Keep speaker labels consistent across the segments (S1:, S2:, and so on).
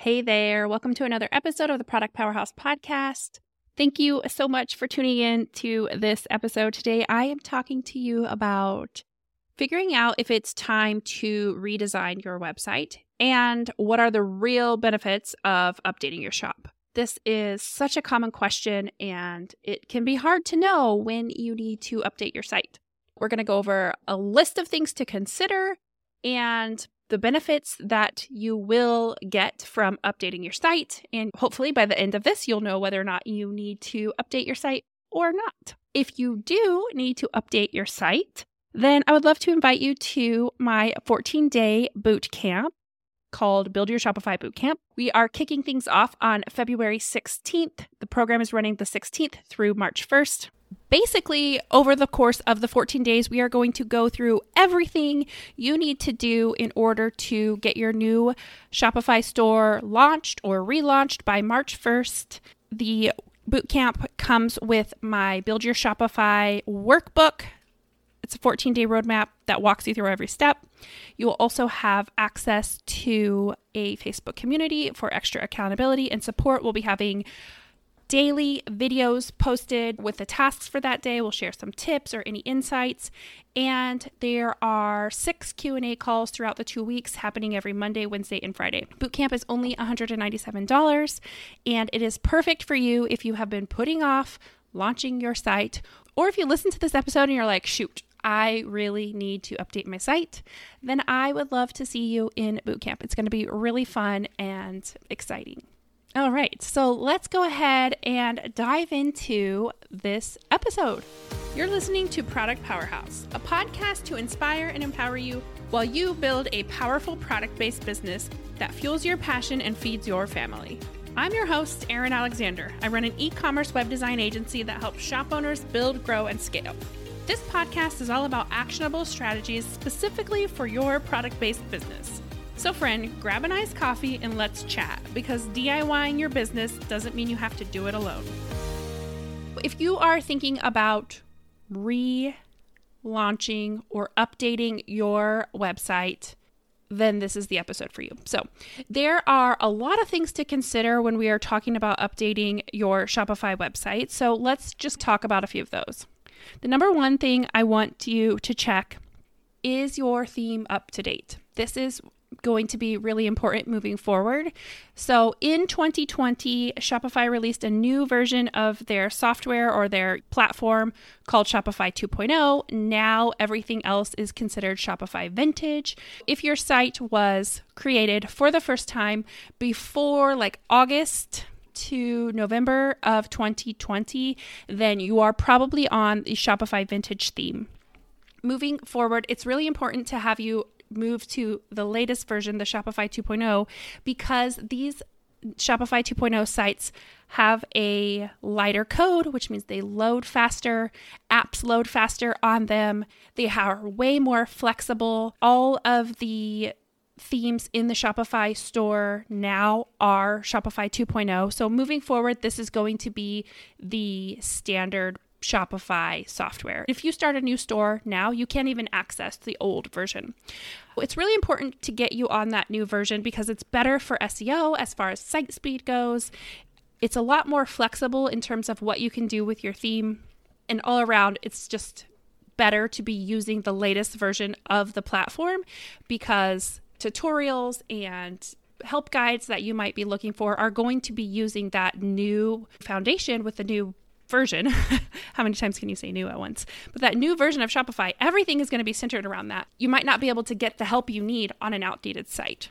S1: Hey there, welcome to another episode of the Product Powerhouse podcast. Thank you so much for tuning in to this episode. Today, I am talking to you about figuring out if it's time to redesign your website and what are the real benefits of updating your shop. This is such a common question, and it can be hard to know when you need to update your site. We're going to go over a list of things to consider and the benefits that you will get from updating your site. And hopefully, by the end of this, you'll know whether or not you need to update your site or not. If you do need to update your site, then I would love to invite you to my 14 day boot camp called Build Your Shopify Bootcamp. We are kicking things off on February 16th. The program is running the 16th through March 1st basically, over the course of the 14 days, we are going to go through everything you need to do in order to get your new Shopify store launched or relaunched by March 1st. The bootcamp comes with my Build Your Shopify workbook. It's a 14 day roadmap that walks you through every step. You will also have access to a Facebook community for extra accountability and support. We'll be having daily videos posted with the tasks for that day. We'll share some tips or any insights. And there are six Q&A calls throughout the 2 weeks happening every Monday, Wednesday, and Friday. Bootcamp is only $197 and it is perfect for you if you have been putting off launching your site or if you listen to this episode and you're like, "Shoot, I really need to update my site, then I would love to see you in bootcamp. It's going to be really fun and exciting. All right, so let's go ahead and dive into this episode. You're listening to Product Powerhouse, a podcast to inspire and empower you while you build a powerful product based business that fuels your passion and feeds your family. I'm your host, Erin Alexander. I run an e commerce web design agency that helps shop owners build, grow, and scale. This podcast is all about actionable strategies specifically for your product based business. So, friend, grab an iced coffee and let's chat because DIYing your business doesn't mean you have to do it alone. If you are thinking about relaunching or updating your website, then this is the episode for you. So, there are a lot of things to consider when we are talking about updating your Shopify website. So, let's just talk about a few of those. The number one thing I want you to check is your theme up to date? This is going to be really important moving forward. So, in 2020, Shopify released a new version of their software or their platform called Shopify 2.0. Now, everything else is considered Shopify Vintage. If your site was created for the first time before like August to November of 2020, then you are probably on the Shopify Vintage theme moving forward, it's really important to have you move to the latest version, the Shopify 2.0, because these Shopify 2.0 sites have a lighter code, which means they load faster, apps load faster on them. They are way more flexible. All of the themes in the Shopify store now are Shopify 2.0. So moving forward, this is going to be the standard Shopify software. If you start a new store now, you can't even access the old version. It's really important to get you on that new version because it's better for SEO as far as site speed goes. It's a lot more flexible in terms of what you can do with your theme. And all around, it's just better to be using the latest version of the platform because tutorials and help guides that you might be looking for are going to be using that new foundation with the new version. How many times can you say new at once? But that new version of Shopify, everything is going to be centered around that. You might not be able to get the help you need on an outdated site.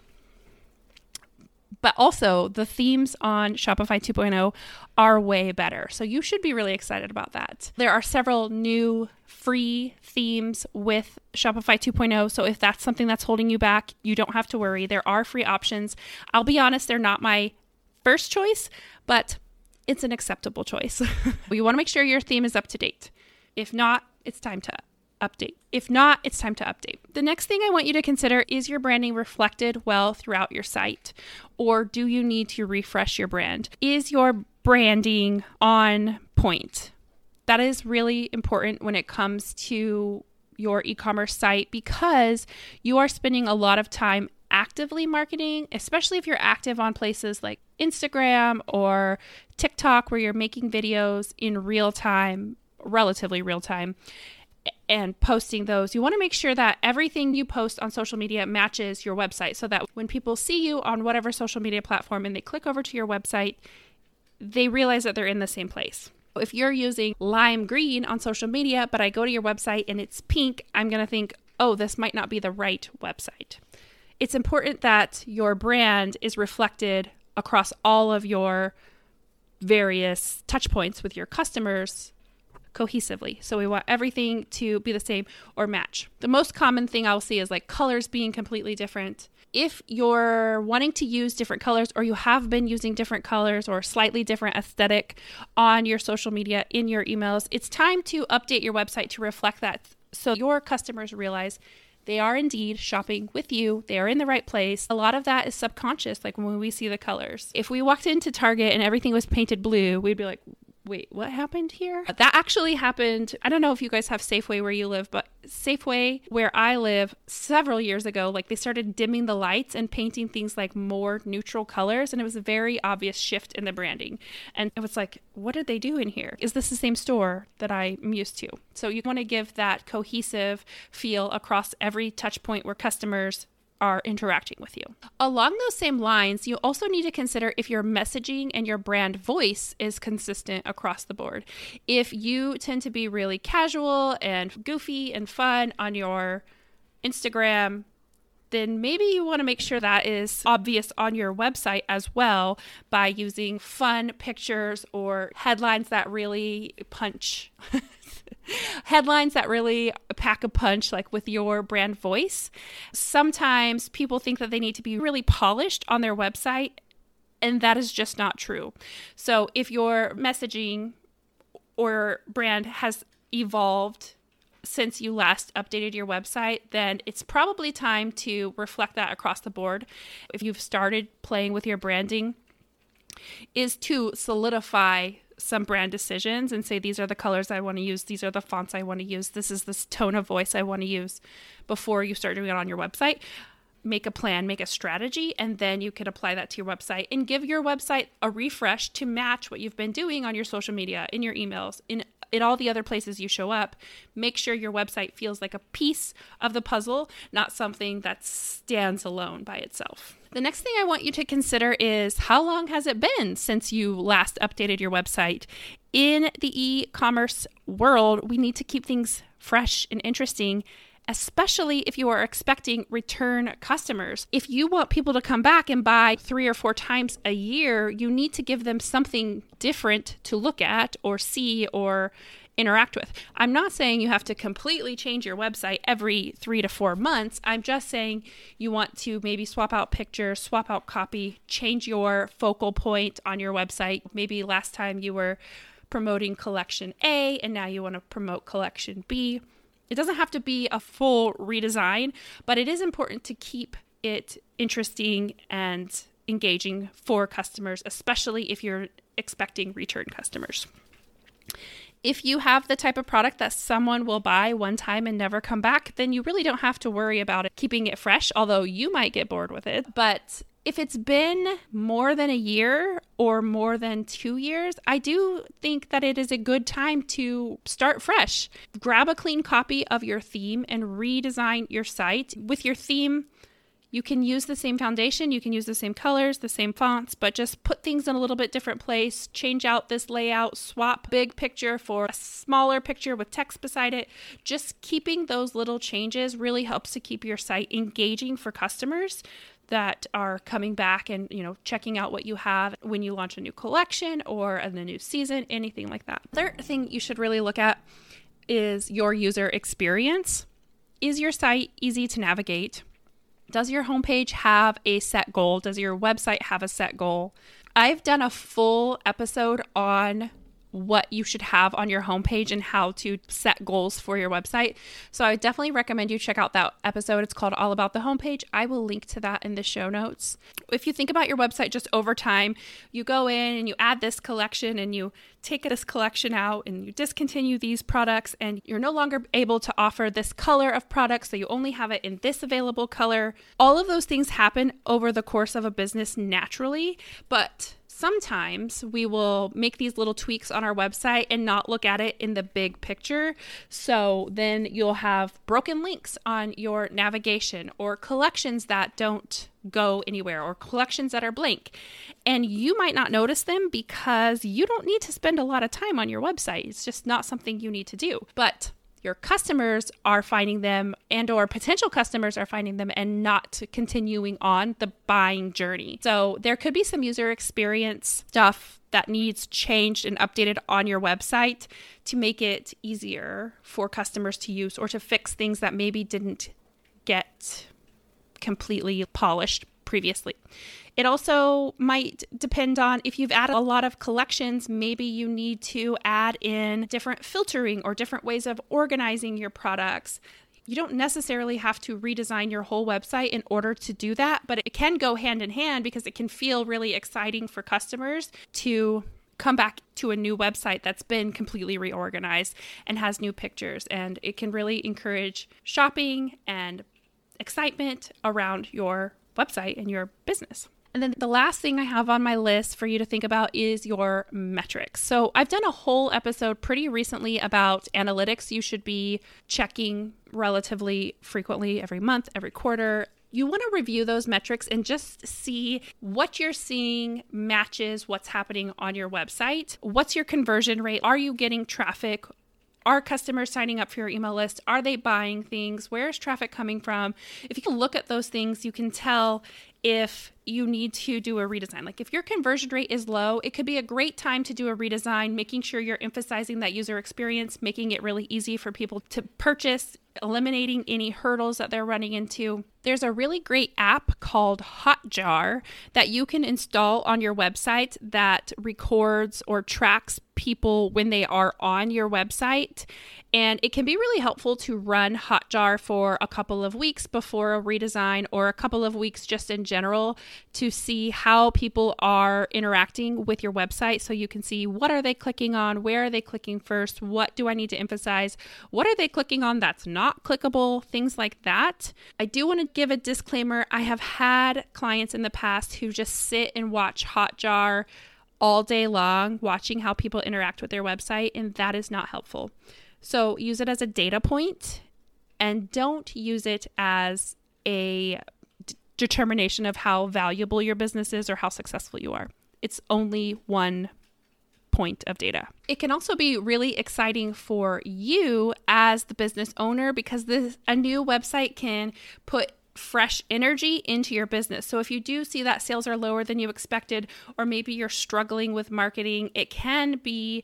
S1: But also, the themes on Shopify 2.0 are way better. So you should be really excited about that. There are several new free themes with Shopify 2.0. So if that's something that's holding you back, you don't have to worry. There are free options. I'll be honest, they're not my first choice, but it's an acceptable choice. we want to make sure your theme is up to date. If not, it's time to update. If not, it's time to update. The next thing I want you to consider is your branding reflected well throughout your site? Or do you need to refresh your brand? Is your branding on point? That is really important when it comes to your e commerce site because you are spending a lot of time actively marketing, especially if you're active on places like Instagram or TikTok where you're making videos in real time, relatively real time, and posting those, you want to make sure that everything you post on social media matches your website so that when people see you on whatever social media platform and they click over to your website, they realize that they're in the same place. If you're using lime green on social media, but I go to your website and it's pink, I'm going to think, oh, this might not be the right website. It's important that your brand is reflected across all of your various touch points with your customers cohesively. So we want everything to be the same or match. The most common thing I'll see is like colors being completely different. If you're wanting to use different colors or you have been using different colors or slightly different aesthetic on your social media in your emails, it's time to update your website to reflect that so your customers realize they are indeed shopping with you. They are in the right place. A lot of that is subconscious, like when we see the colors. If we walked into Target and everything was painted blue, we'd be like, wait, what happened here? Uh, that actually happened. I don't know if you guys have Safeway where you live, but Safeway where I live several years ago, like they started dimming the lights and painting things like more neutral colors. And it was a very obvious shift in the branding. And it was like, what did they do in here? Is this the same store that I'm used to? So you want to give that cohesive feel across every touch point where customers are interacting with you. Along those same lines, you also need to consider if your messaging and your brand voice is consistent across the board. If you tend to be really casual and goofy and fun on your Instagram, then maybe you want to make sure that is obvious on your website as well by using fun pictures or headlines that really punch headlines that really pack a punch, like with your brand voice. Sometimes people think that they need to be really polished on their website, and that is just not true. So if your messaging or brand has evolved since you last updated your website, then it's probably time to reflect that across the board. If you've started playing with your branding, is to solidify some brand decisions and say these are the colors I want to use, these are the fonts I want to use, this is this tone of voice I want to use before you start doing it on your website. Make a plan, make a strategy, and then you can apply that to your website and give your website a refresh to match what you've been doing on your social media, in your emails, in in all the other places you show up, make sure your website feels like a piece of the puzzle, not something that stands alone by itself. The next thing I want you to consider is how long has it been since you last updated your website? In the e commerce world, we need to keep things fresh and interesting especially if you are expecting return customers. If you want people to come back and buy three or four times a year, you need to give them something different to look at or see or interact with. I'm not saying you have to completely change your website every three to four months. I'm just saying you want to maybe swap out pictures, swap out copy, change your focal point on your website. Maybe last time you were promoting collection A and now you want to promote collection B. It doesn't have to be a full redesign, but it is important to keep it interesting and engaging for customers, especially if you're expecting return customers if you have the type of product that someone will buy one time and never come back, then you really don't have to worry about it keeping it fresh, although you might get bored with it. But if it's been more than a year or more than two years, I do think that it is a good time to start fresh. Grab a clean copy of your theme and redesign your site. With your theme, you can use the same foundation, you can use the same colors, the same fonts, but just put things in a little bit different place, change out this layout, swap big picture for a smaller picture with text beside it. Just keeping those little changes really helps to keep your site engaging for customers that are coming back and you know checking out what you have when you launch a new collection or a new season anything like that third thing you should really look at is your user experience is your site easy to navigate does your homepage have a set goal? Does your website have a set goal? I've done a full episode on what you should have on your homepage and how to set goals for your website. So I definitely recommend you check out that episode. It's called All About the Homepage. I will link to that in the show notes. If you think about your website just over time, you go in and you add this collection and you take this collection out and you discontinue these products and you're no longer able to offer this color of products so you only have it in this available color. All of those things happen over the course of a business naturally, but sometimes we will make these little tweaks on our website and not look at it in the big picture. So then you'll have broken links on your navigation or collections that don't go anywhere or collections that are blank. And you might not notice them because you don't need to spend a lot of time on your website. It's just not something you need to do. But your customers are finding them and or potential customers are finding them and not continuing on the buying journey. So there could be some user experience stuff that needs changed and updated on your website to make it easier for customers to use or to fix things that maybe didn't get completely polished previously. It also might depend on if you've added a lot of collections, maybe you need to add in different filtering or different ways of organizing your products. You don't necessarily have to redesign your whole website in order to do that, but it can go hand in hand because it can feel really exciting for customers to come back to a new website that's been completely reorganized and has new pictures. And it can really encourage shopping and excitement around your website and your business. And then the last thing I have on my list for you to think about is your metrics. So I've done a whole episode pretty recently about analytics you should be checking relatively frequently every month, every quarter. You want to review those metrics and just see what you're seeing matches what's happening on your website. What's your conversion rate? Are you getting traffic? Are customers signing up for your email list? Are they buying things? Where is traffic coming from? If you can look at those things, you can tell if you need to do a redesign. Like if your conversion rate is low, it could be a great time to do a redesign, making sure you're emphasizing that user experience, making it really easy for people to purchase, eliminating any hurdles that they're running into. There's a really great app called Hotjar that you can install on your website that records or tracks people when they are on your website. And it can be really helpful to run Hotjar for a couple of weeks before a redesign or a couple of weeks just in general to see how people are interacting with your website so you can see what are they clicking on, where are they clicking first, what do I need to emphasize, what are they clicking on that's not clickable, things like that. I do want to give a disclaimer. I have had clients in the past who just sit and watch Hotjar all day long watching how people interact with their website and that is not helpful. So use it as a data point and don't use it as a d- determination of how valuable your business is or how successful you are. It's only one point of data. It can also be really exciting for you as the business owner because this a new website can put fresh energy into your business. So if you do see that sales are lower than you expected or maybe you're struggling with marketing, it can be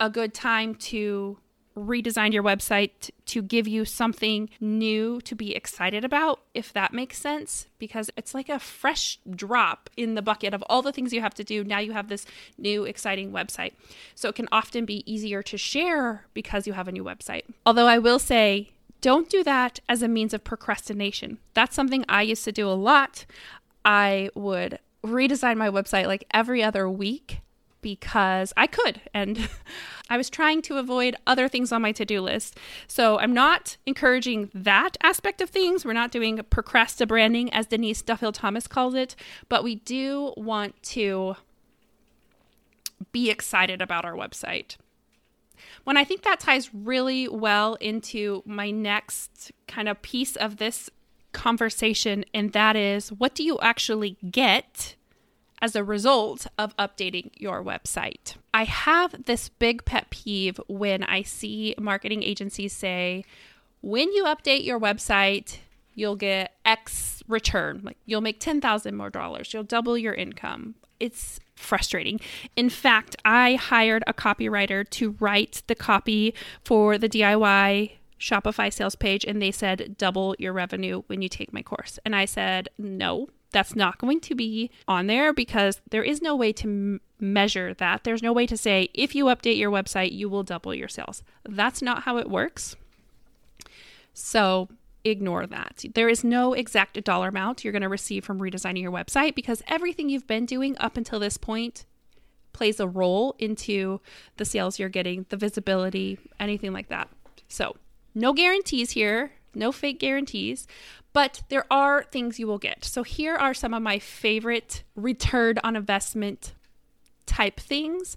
S1: a good time to redesign your website to give you something new to be excited about, if that makes sense, because it's like a fresh drop in the bucket of all the things you have to do. Now you have this new exciting website. So it can often be easier to share because you have a new website. Although I will say, don't do that as a means of procrastination. That's something I used to do a lot. I would redesign my website like every other week because I could. And I was trying to avoid other things on my to do list. So I'm not encouraging that aspect of things. We're not doing procrastibranding, as Denise Duffield Thomas calls it, but we do want to be excited about our website. When I think that ties really well into my next kind of piece of this conversation, and that is what do you actually get as a result of updating your website. I have this big pet peeve when I see marketing agencies say, when you update your website, you'll get X return. Like you'll make 10,000 more dollars, you'll double your income. It's frustrating. In fact, I hired a copywriter to write the copy for the DIY Shopify sales page, and they said, double your revenue when you take my course. And I said, no, That's not going to be on there because there is no way to m- measure that. There's no way to say, if you update your website, you will double your sales. That's not how it works. So ignore that. There is no exact dollar amount you're going to receive from redesigning your website because everything you've been doing up until this point plays a role into the sales you're getting, the visibility, anything like that. So, no guarantees here, no fake guarantees, but there are things you will get. So, here are some of my favorite return on investment type things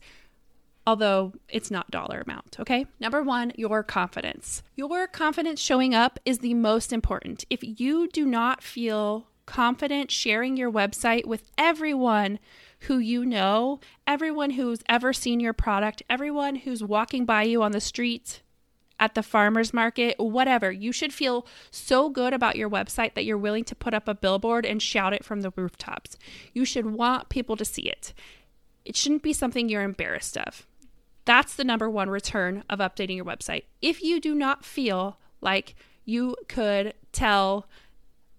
S1: although it's not dollar amount, okay? Number 1, your confidence. Your confidence showing up is the most important. If you do not feel confident sharing your website with everyone who you know, everyone who's ever seen your product, everyone who's walking by you on the street, at the farmer's market, whatever. You should feel so good about your website that you're willing to put up a billboard and shout it from the rooftops. You should want people to see it. It shouldn't be something you're embarrassed of. That's the number one return of updating your website. If you do not feel like you could tell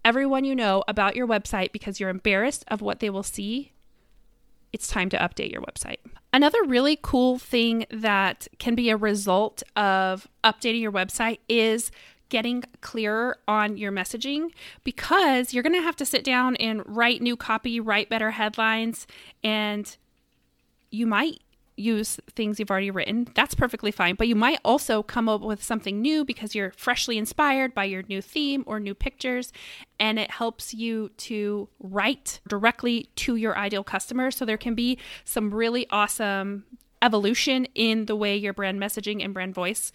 S1: everyone you know about your website because you're embarrassed of what they will see, it's time to update your website. Another really cool thing that can be a result of updating your website is getting clearer on your messaging because you're going to have to sit down and write new copy, write better headlines, and you might use things you've already written. That's perfectly fine. But you might also come up with something new because you're freshly inspired by your new theme or new pictures. And it helps you to write directly to your ideal customer. So there can be some really awesome evolution in the way your brand messaging and brand voice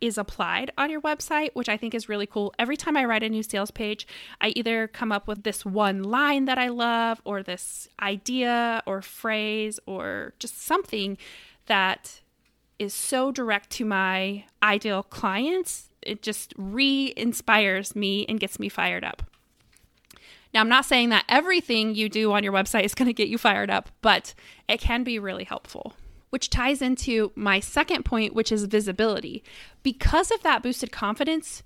S1: is applied on your website, which I think is really cool. Every time I write a new sales page, I either come up with this one line that I love, or this idea or phrase, or just something that is so direct to my ideal clients. It just re inspires me and gets me fired up. Now, I'm not saying that everything you do on your website is going to get you fired up, but it can be really helpful which ties into my second point, which is visibility. Because of that boosted confidence,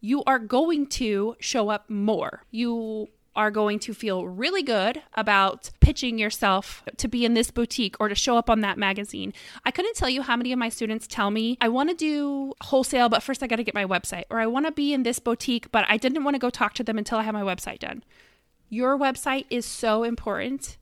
S1: you are going to show up more. You are going to feel really good about pitching yourself to be in this boutique or to show up on that magazine. I couldn't tell you how many of my students tell me, I want to do wholesale, but first I got to get my website, or I want to be in this boutique, but I didn't want to go talk to them until I have my website done. Your website is so important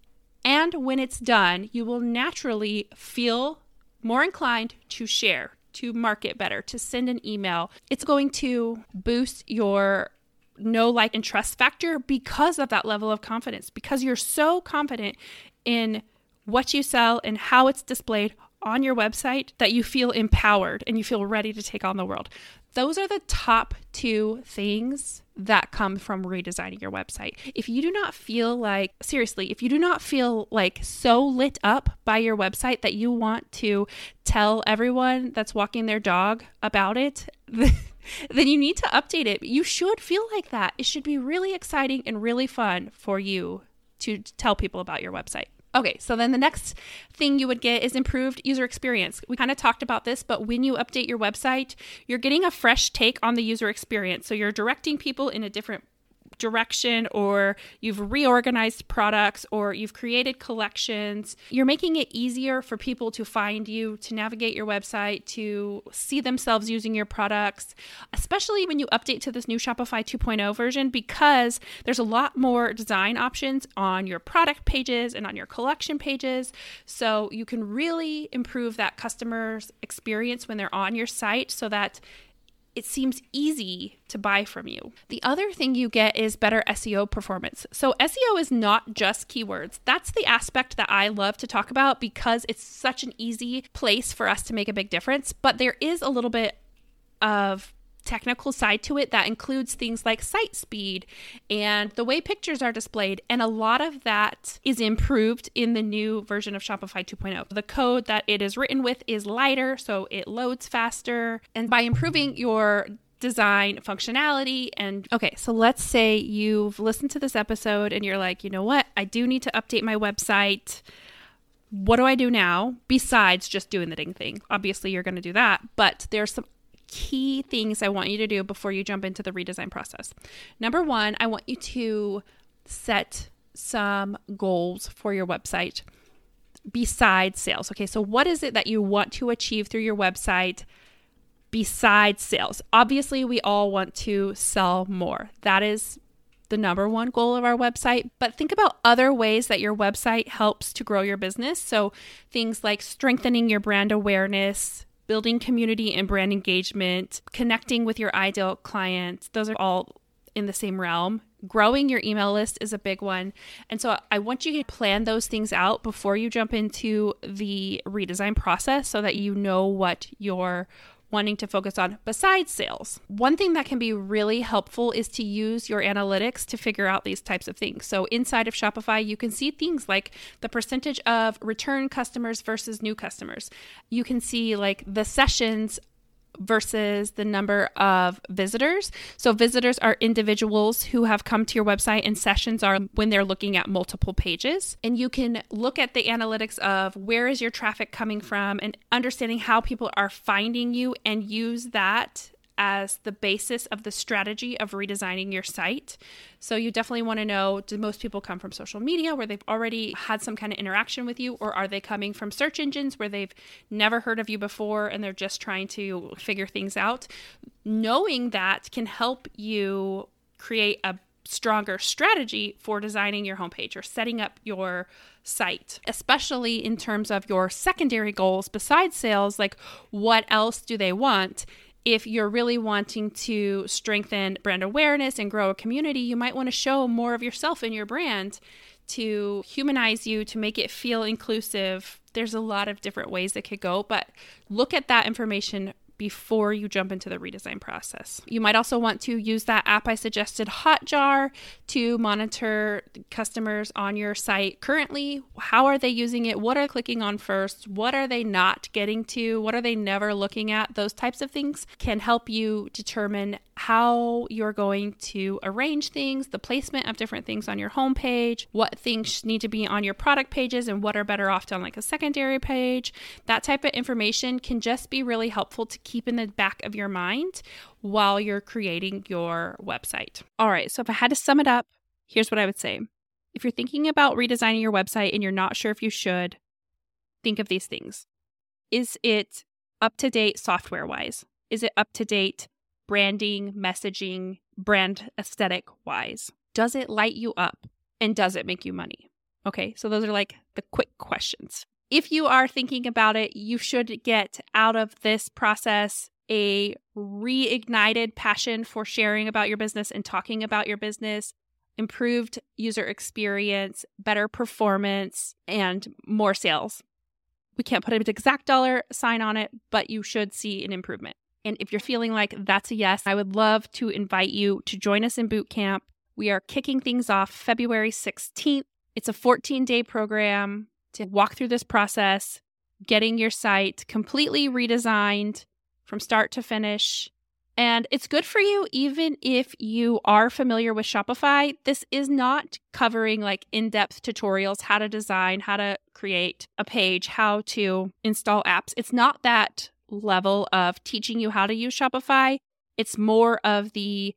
S1: and when it's done, you will naturally feel more inclined to share, to market better, to send an email. It's going to boost your know, like, and trust factor because of that level of confidence, because you're so confident in what you sell and how it's displayed on your website that you feel empowered and you feel ready to take on the world. Those are the top two things that come from redesigning your website. If you do not feel like, seriously, if you do not feel like so lit up by your website that you want to tell everyone that's walking their dog about it, then you need to update it. You should feel like that. It should be really exciting and really fun for you to tell people about your website. Okay, so then the next thing you would get is improved user experience. We kind of talked about this, but when you update your website, you're getting a fresh take on the user experience. So you're directing people in a different direction or you've reorganized products or you've created collections. You're making it easier for people to find you, to navigate your website, to see themselves using your products, especially when you update to this new Shopify 2.0 version because there's a lot more design options on your product pages and on your collection pages. So you can really improve that customer's experience when they're on your site so that it seems easy to buy from you. The other thing you get is better SEO performance. So, SEO is not just keywords. That's the aspect that I love to talk about because it's such an easy place for us to make a big difference. But there is a little bit of technical side to it that includes things like site speed and the way pictures are displayed. And a lot of that is improved in the new version of Shopify 2.0. The code that it is written with is lighter, so it loads faster. And by improving your design functionality and okay so let's say you've listened to this episode and you're like you know what i do need to update my website what do I do now besides just doing the ding thing? Obviously, you're going to do that, but there's some key things I want you to do before you jump into the redesign process. Number one, I want you to set some goals for your website besides sales. Okay, so what is it that you want to achieve through your website besides sales? Obviously, we all want to sell more. That is the number one goal of our website, but think about other ways that your website helps to grow your business. So, things like strengthening your brand awareness, building community and brand engagement, connecting with your ideal clients. Those are all in the same realm. Growing your email list is a big one. And so I want you to plan those things out before you jump into the redesign process so that you know what your wanting to focus on besides sales. One thing that can be really helpful is to use your analytics to figure out these types of things. So, inside of Shopify, you can see things like the percentage of return customers versus new customers. You can see like the sessions versus the number of visitors. So, visitors are individuals who have come to your website, and sessions are when they're looking at multiple pages. And you can look at the analytics of where is your traffic coming from and understanding how people are finding you and use that as the basis of the strategy of redesigning your site. So you definitely want to know do most people come from social media where they've already had some kind of interaction with you, or are they coming from search engines where they've never heard of you before and they're just trying to figure things out? Knowing that can help you create a stronger strategy for designing your homepage or setting up your site, especially in terms of your secondary goals besides sales. Like, what else do they want? If you're really wanting to strengthen brand awareness and grow a community, you might want to show more of yourself in your brand to humanize you, to make it feel inclusive. There's a lot of different ways that could go, but look at that information before you jump into the redesign process. You might also want to use that app I suggested, Hotjar, to monitor customers on your site currently. How are they using it? What are they clicking on first? What are they not getting to? What are they never looking at? Those types of things can help you determine how you're going to arrange things, the placement of different things on your homepage, what things need to be on your product pages, and what are better off on like a secondary page. That type of information can just be really helpful to keep in the back of your mind while you're creating your website. All right, so if I had to sum it up, here's what I would say. If you're thinking about redesigning your website and you're not sure if you should, think of these things. Is it up to date software wise? Is it up to date branding, messaging, brand aesthetic wise? Does it light you up and does it make you money? Okay, so those are like the quick questions if you are thinking about it, you should get out of this process a reignited passion for sharing about your business and talking about your business, improved user experience, better performance, and more sales. We can't put an exact dollar sign on it, but you should see an improvement. And if you're feeling like that's a yes, I would love to invite you to join us in boot camp. We are kicking things off February 16th. It's a 14 day program to walk through this process, getting your site completely redesigned from start to finish. And it's good for you even if you are familiar with Shopify. This is not covering like in depth tutorials, how to design, how to create a page, how to install apps. It's not that level of teaching you how to use Shopify. It's more of the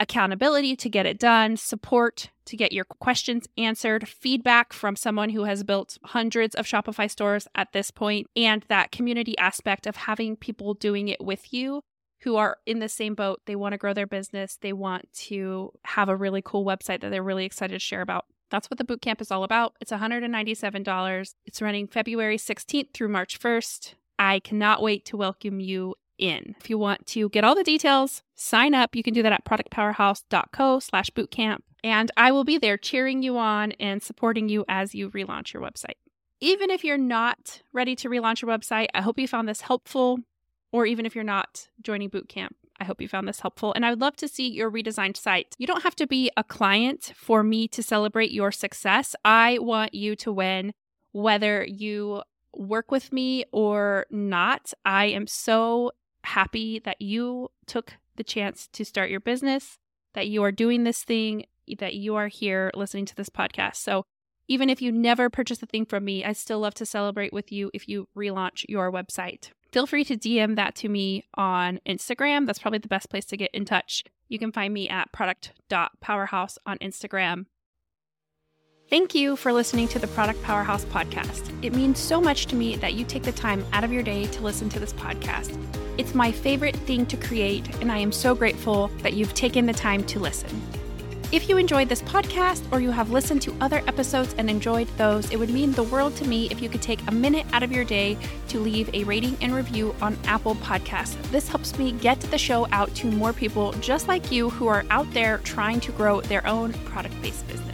S1: accountability to get it done, support to get your questions answered, feedback from someone who has built hundreds of Shopify stores at this point, and that community aspect of having people doing it with you who are in the same boat. They want to grow their business, they want to have a really cool website that they're really excited to share about. That's what the bootcamp is all about. It's $197. It's running February 16th through March 1st. I cannot wait to welcome you in. If you want to get all the details, sign up. You can do that at productpowerhouse.co slash bootcamp. And I will be there cheering you on and supporting you as you relaunch your website. Even if you're not ready to relaunch your website, I hope you found this helpful. Or even if you're not joining bootcamp, I hope you found this helpful. And I would love to see your redesigned site. You don't have to be a client for me to celebrate your success. I want you to win, whether you work with me or not. I am so happy that you took the chance to start your business, that you are doing this thing, that you are here listening to this podcast. So, even if you never purchase a thing from me, I still love to celebrate with you if you relaunch your website. Feel free to DM that to me on Instagram. That's probably the best place to get in touch. You can find me at product.powerhouse on Instagram. Thank you for listening to the Product Powerhouse podcast. It means so much to me that you take the time out of your day to listen to this podcast. It's my favorite thing to create, and I am so grateful that you've taken the time to listen. If you enjoyed this podcast or you have listened to other episodes and enjoyed those, it would mean the world to me if you could take a minute out of your day to leave a rating and review on Apple Podcasts. This helps me get the show out to more people just like you who are out there trying to grow their own product based business.